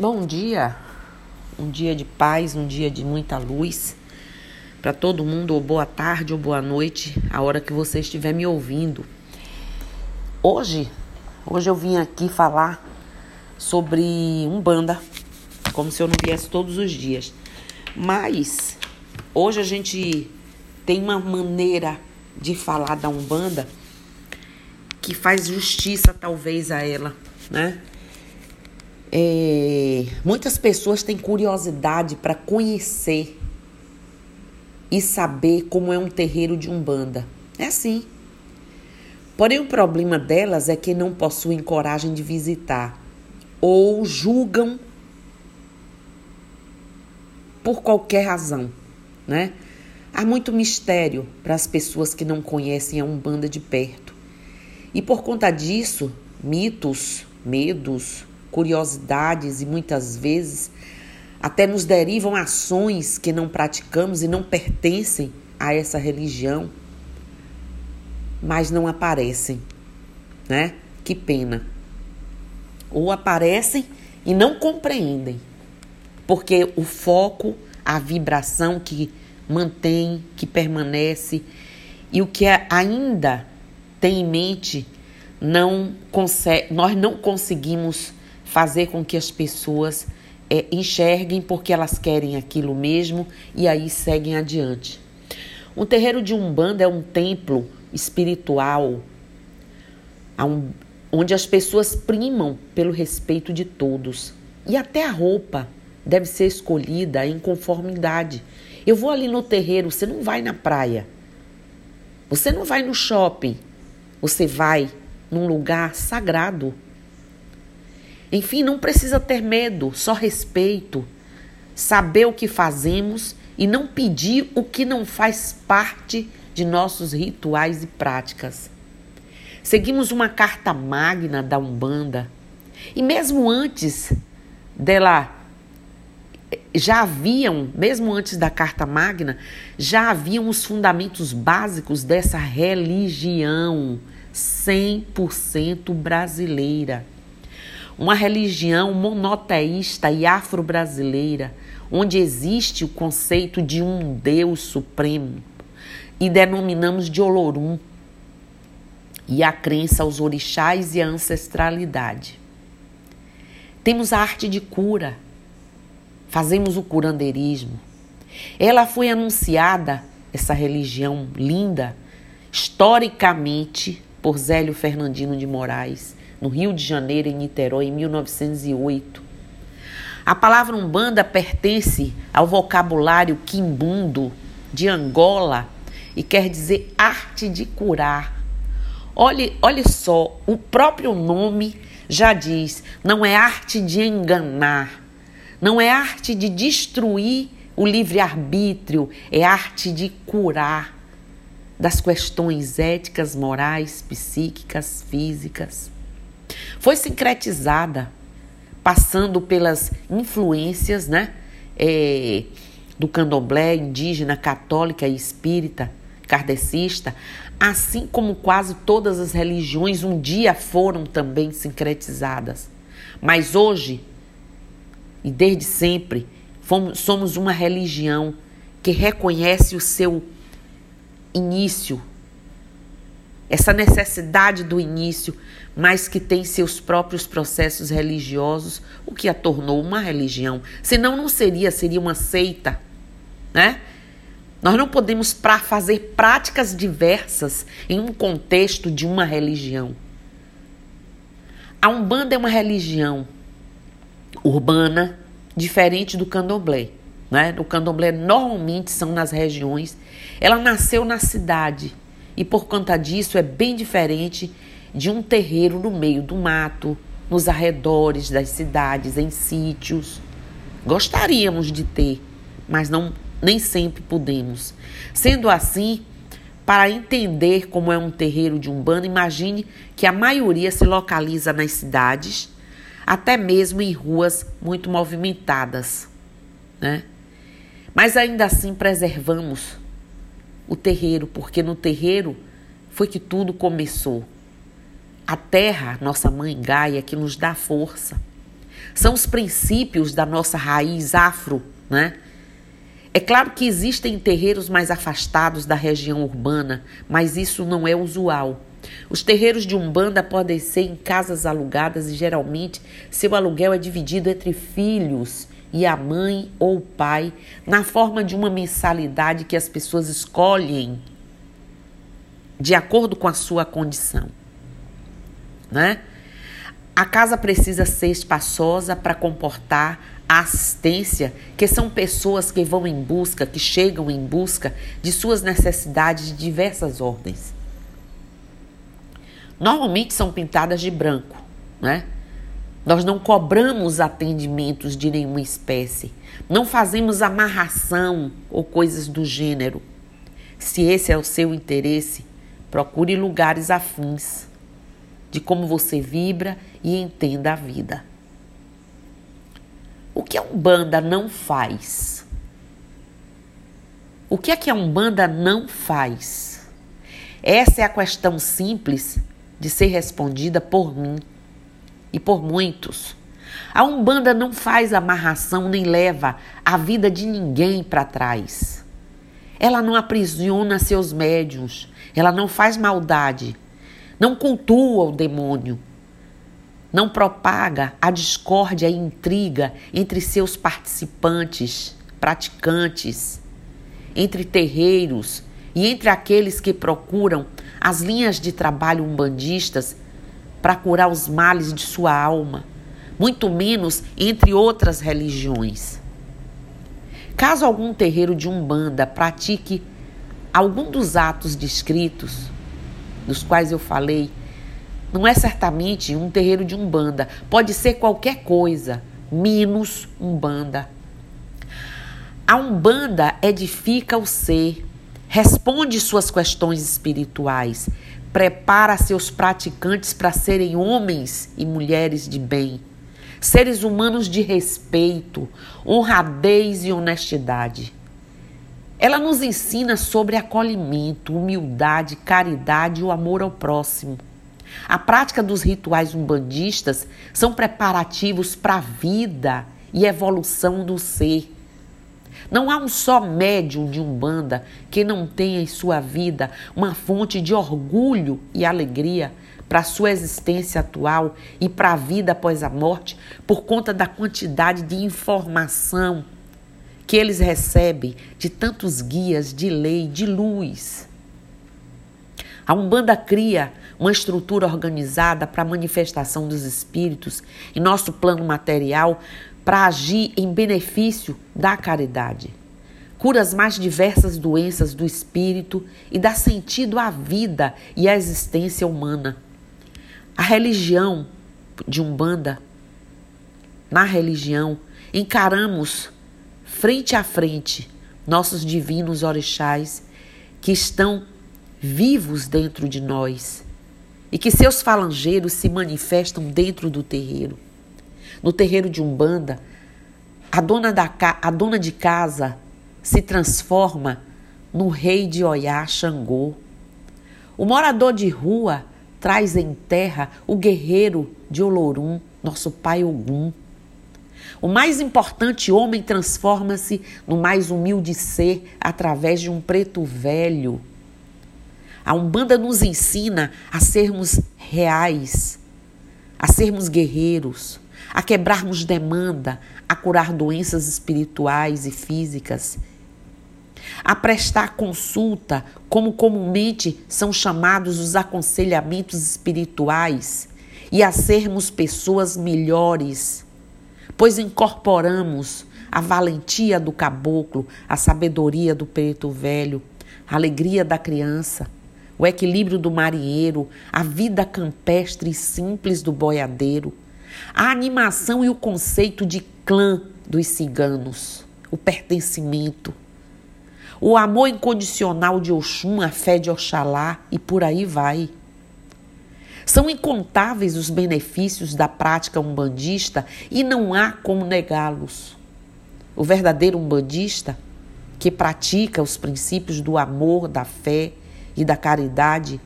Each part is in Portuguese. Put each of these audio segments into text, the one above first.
Bom dia, um dia de paz, um dia de muita luz para todo mundo, ou boa tarde ou boa noite, a hora que você estiver me ouvindo. Hoje, hoje eu vim aqui falar sobre Umbanda, como se eu não viesse todos os dias. Mas hoje a gente tem uma maneira de falar da Umbanda que faz justiça talvez a ela, né? É, muitas pessoas têm curiosidade para conhecer e saber como é um terreiro de umbanda. É assim. Porém, o problema delas é que não possuem coragem de visitar ou julgam por qualquer razão, né? Há muito mistério para as pessoas que não conhecem a Umbanda de perto. E por conta disso, mitos, medos, curiosidades e muitas vezes até nos derivam ações que não praticamos e não pertencem a essa religião, mas não aparecem, né? Que pena. Ou aparecem e não compreendem, porque o foco, a vibração que mantém, que permanece e o que ainda tem em mente não consegue, nós não conseguimos fazer com que as pessoas é, enxerguem porque elas querem aquilo mesmo e aí seguem adiante. Um terreiro de Umbanda é um templo espiritual onde as pessoas primam pelo respeito de todos. E até a roupa deve ser escolhida em conformidade. Eu vou ali no terreiro, você não vai na praia. Você não vai no shopping. Você vai num lugar sagrado. Enfim, não precisa ter medo, só respeito, saber o que fazemos e não pedir o que não faz parte de nossos rituais e práticas. Seguimos uma carta magna da Umbanda e mesmo antes dela já haviam, mesmo antes da Carta Magna, já haviam os fundamentos básicos dessa religião 100% brasileira uma religião monoteísta e afro-brasileira, onde existe o conceito de um Deus supremo e denominamos de Olorum, e a crença aos orixás e a ancestralidade. Temos a arte de cura, fazemos o curandeirismo. Ela foi anunciada, essa religião linda, historicamente por Zélio Fernandino de Moraes, no Rio de Janeiro, em Niterói, em 1908. A palavra Umbanda pertence ao vocabulário quimbundo de Angola e quer dizer arte de curar. Olhe, olhe só, o próprio nome já diz, não é arte de enganar, não é arte de destruir o livre-arbítrio, é arte de curar das questões éticas, morais, psíquicas, físicas. Foi sincretizada, passando pelas influências né, é, do candomblé indígena, católica e espírita, kardecista, assim como quase todas as religiões um dia foram também sincretizadas. Mas hoje, e desde sempre, fomos, somos uma religião que reconhece o seu início essa necessidade do início, mas que tem seus próprios processos religiosos, o que a tornou uma religião. Senão não seria, seria uma seita, né? Nós não podemos pra fazer práticas diversas em um contexto de uma religião. A Umbanda é uma religião urbana, diferente do candomblé. Né? O candomblé normalmente são nas regiões. Ela nasceu na cidade e por conta disso é bem diferente de um terreiro no meio do mato, nos arredores das cidades, em sítios. Gostaríamos de ter, mas não nem sempre podemos. Sendo assim, para entender como é um terreiro de umbanda, imagine que a maioria se localiza nas cidades, até mesmo em ruas muito movimentadas, né? Mas ainda assim preservamos o terreiro, porque no terreiro foi que tudo começou. A terra, nossa mãe Gaia, que nos dá força. São os princípios da nossa raiz afro, né? É claro que existem terreiros mais afastados da região urbana, mas isso não é usual. Os terreiros de Umbanda podem ser em casas alugadas e geralmente seu aluguel é dividido entre filhos e a mãe ou o pai, na forma de uma mensalidade que as pessoas escolhem de acordo com a sua condição. Né? A casa precisa ser espaçosa para comportar a assistência, que são pessoas que vão em busca, que chegam em busca de suas necessidades de diversas ordens. Normalmente são pintadas de branco, né? Nós não cobramos atendimentos de nenhuma espécie, não fazemos amarração ou coisas do gênero. Se esse é o seu interesse, procure lugares afins de como você vibra e entenda a vida. O que a Umbanda não faz? O que é que a Umbanda não faz? Essa é a questão simples de ser respondida por mim e por muitos. A Umbanda não faz amarração nem leva a vida de ninguém para trás. Ela não aprisiona seus médios, ela não faz maldade, não cultua o demônio, não propaga a discórdia e intriga entre seus participantes, praticantes, entre terreiros e entre aqueles que procuram as linhas de trabalho umbandistas para curar os males de sua alma, muito menos entre outras religiões. Caso algum terreiro de Umbanda pratique algum dos atos descritos, dos quais eu falei, não é certamente um terreiro de Umbanda, pode ser qualquer coisa, menos Umbanda. A Umbanda edifica o ser, responde suas questões espirituais, prepara seus praticantes para serem homens e mulheres de bem, seres humanos de respeito, honradez e honestidade. Ela nos ensina sobre acolhimento, humildade, caridade e o amor ao próximo. A prática dos rituais umbandistas são preparativos para a vida e evolução do ser. Não há um só médium de Umbanda que não tenha em sua vida uma fonte de orgulho e alegria para a sua existência atual e para a vida após a morte por conta da quantidade de informação que eles recebem de tantos guias de lei, de luz. A Umbanda cria uma estrutura organizada para a manifestação dos espíritos em nosso plano material para agir em benefício da caridade. Cura as mais diversas doenças do espírito e dá sentido à vida e à existência humana. A religião de Umbanda, na religião, encaramos frente a frente nossos divinos orixás que estão vivos dentro de nós e que seus falangeiros se manifestam dentro do terreiro. No terreiro de Umbanda, a dona, da, a dona de casa se transforma no rei de Oiá Xangô. O morador de rua traz em terra o guerreiro de Olorum, nosso pai Ogum. O mais importante homem transforma-se no mais humilde ser através de um preto velho a Umbanda nos ensina a sermos reais, a sermos guerreiros, a quebrarmos demanda, a curar doenças espirituais e físicas, a prestar consulta, como comumente são chamados os aconselhamentos espirituais, e a sermos pessoas melhores, pois incorporamos a valentia do caboclo, a sabedoria do preto velho, a alegria da criança o equilíbrio do marinheiro, a vida campestre e simples do boiadeiro, a animação e o conceito de clã dos ciganos, o pertencimento, o amor incondicional de Oxum, a fé de Oxalá e por aí vai. São incontáveis os benefícios da prática umbandista e não há como negá-los. O verdadeiro umbandista, que pratica os princípios do amor, da fé, e da caridade,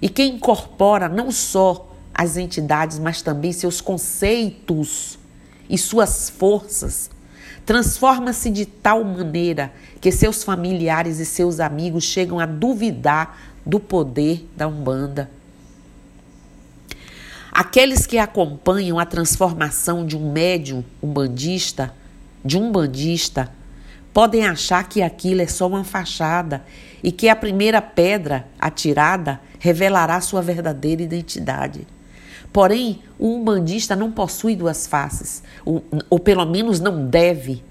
e que incorpora não só as entidades, mas também seus conceitos e suas forças, transforma-se de tal maneira que seus familiares e seus amigos chegam a duvidar do poder da Umbanda. Aqueles que acompanham a transformação de um médium umbandista, de um bandista, podem achar que aquilo é só uma fachada e que a primeira pedra atirada revelará sua verdadeira identidade. Porém, o umbandista não possui duas faces, ou, ou pelo menos não deve.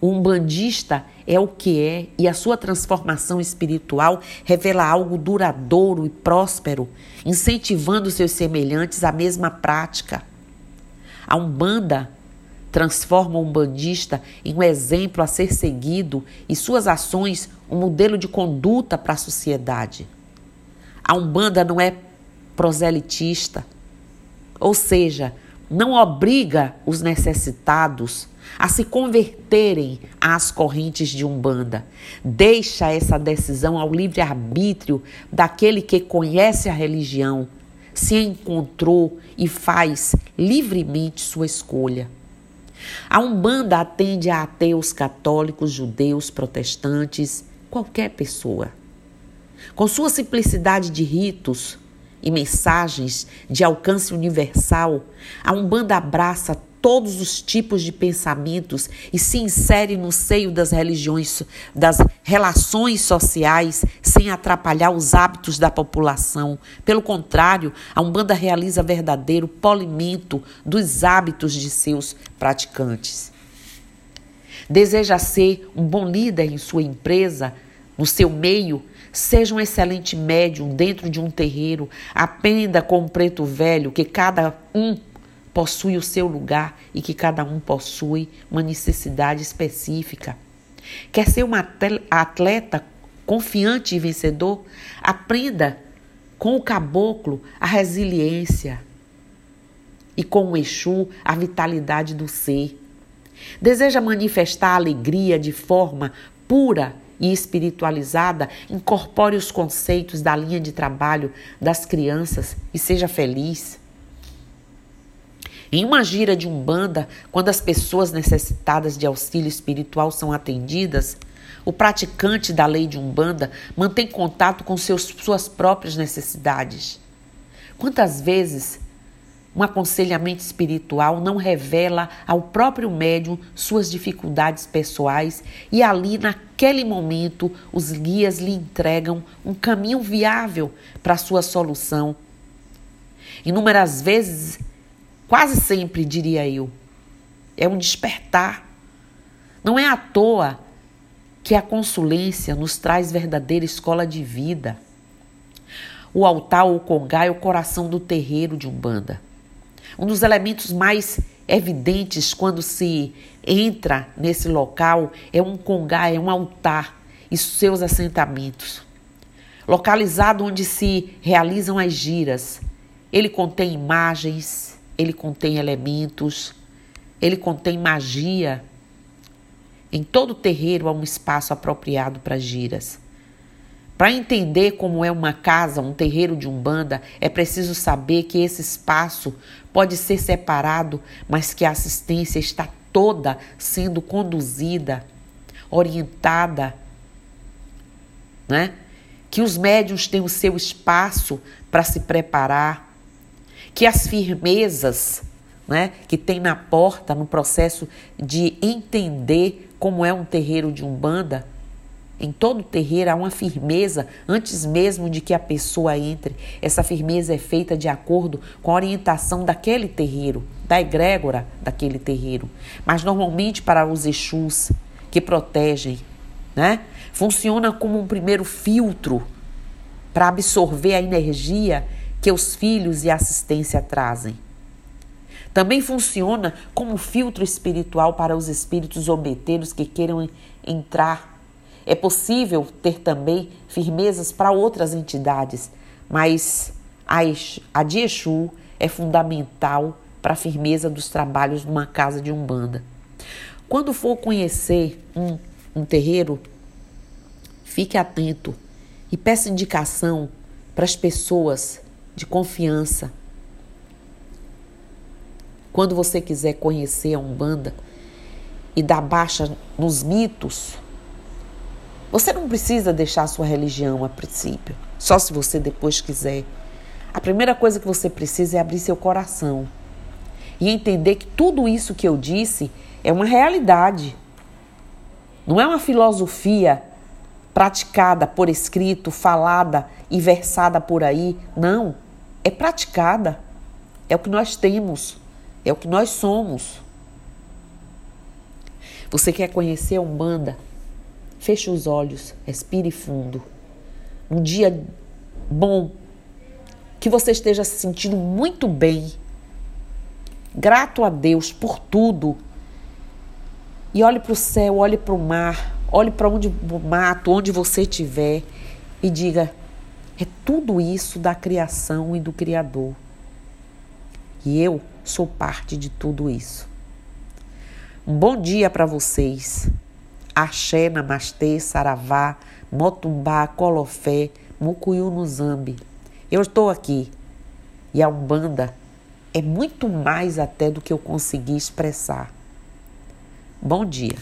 O umbandista é o que é e a sua transformação espiritual revela algo duradouro e próspero, incentivando seus semelhantes à mesma prática. A Umbanda transforma o umbandista em um exemplo a ser seguido e suas ações um modelo de conduta para a sociedade. A Umbanda não é proselitista, ou seja, não obriga os necessitados a se converterem às correntes de Umbanda. Deixa essa decisão ao livre-arbítrio daquele que conhece a religião, se encontrou e faz livremente sua escolha. A Umbanda atende a ateus, católicos, judeus, protestantes, qualquer pessoa. Com sua simplicidade de ritos e mensagens de alcance universal, a Umbanda abraça todos os tipos de pensamentos e se insere no seio das religiões, das relações sociais, sem atrapalhar os hábitos da população. Pelo contrário, a Umbanda realiza verdadeiro polimento dos hábitos de seus praticantes. Deseja ser um bom líder em sua empresa, no seu meio, Seja um excelente médium dentro de um terreiro. Aprenda com o preto velho que cada um possui o seu lugar e que cada um possui uma necessidade específica. Quer ser um atleta confiante e vencedor? Aprenda com o caboclo a resiliência e com o Exu a vitalidade do ser. Deseja manifestar a alegria de forma pura e espiritualizada? Incorpore os conceitos da linha de trabalho das crianças e seja feliz. Em uma gira de umbanda, quando as pessoas necessitadas de auxílio espiritual são atendidas, o praticante da lei de umbanda mantém contato com seus, suas próprias necessidades. Quantas vezes um aconselhamento espiritual não revela ao próprio médium suas dificuldades pessoais e ali, naquele momento, os guias lhe entregam um caminho viável para sua solução. Inúmeras vezes Quase sempre, diria eu. É um despertar. Não é à toa que a consulência nos traz verdadeira escola de vida. O altar ou o congá é o coração do terreiro de Umbanda. Um dos elementos mais evidentes quando se entra nesse local é um congá, é um altar e seus assentamentos. Localizado onde se realizam as giras, ele contém imagens, ele contém elementos, ele contém magia. Em todo terreiro há um espaço apropriado para giras. Para entender como é uma casa, um terreiro de umbanda, é preciso saber que esse espaço pode ser separado, mas que a assistência está toda sendo conduzida, orientada, né? Que os médiums têm o seu espaço para se preparar, que as firmezas né, que tem na porta no processo de entender como é um terreiro de umbanda. Em todo terreiro há uma firmeza antes mesmo de que a pessoa entre. Essa firmeza é feita de acordo com a orientação daquele terreiro, da egrégora daquele terreiro. Mas normalmente para os Exus que protegem, né? Funciona como um primeiro filtro para absorver a energia que os filhos e a assistência trazem. Também funciona como filtro espiritual para os espíritos obeteiros que queiram entrar. É possível ter também firmezas para outras entidades, mas a de Exu é fundamental para a firmeza dos trabalhos numa casa de umbanda. Quando for conhecer um, um terreiro, fique atento e peça indicação para as pessoas de confiança. Quando você quiser conhecer a Umbanda e dar baixa nos mitos, você não precisa deixar a sua religião a princípio, só se você depois quiser. A primeira coisa que você precisa é abrir seu coração e entender que tudo isso que eu disse é uma realidade. Não é uma filosofia praticada por escrito, falada e versada por aí. Não. É praticada. É o que nós temos. É o que nós somos. Você quer conhecer a Umbanda? Feche os olhos, respire fundo. Um dia bom, que você esteja se sentindo muito bem, grato a Deus por tudo. E olhe para o céu, olhe para o mar, olhe para onde o mato, onde você estiver e diga: é tudo isso da criação e do Criador. E eu sou parte de tudo isso. Um bom dia para vocês. Axé, Namastê, Saravá, Motumbá, Colofé, Mucuyu no Zambi. Eu estou aqui e a Umbanda é muito mais até do que eu consegui expressar. Bom dia.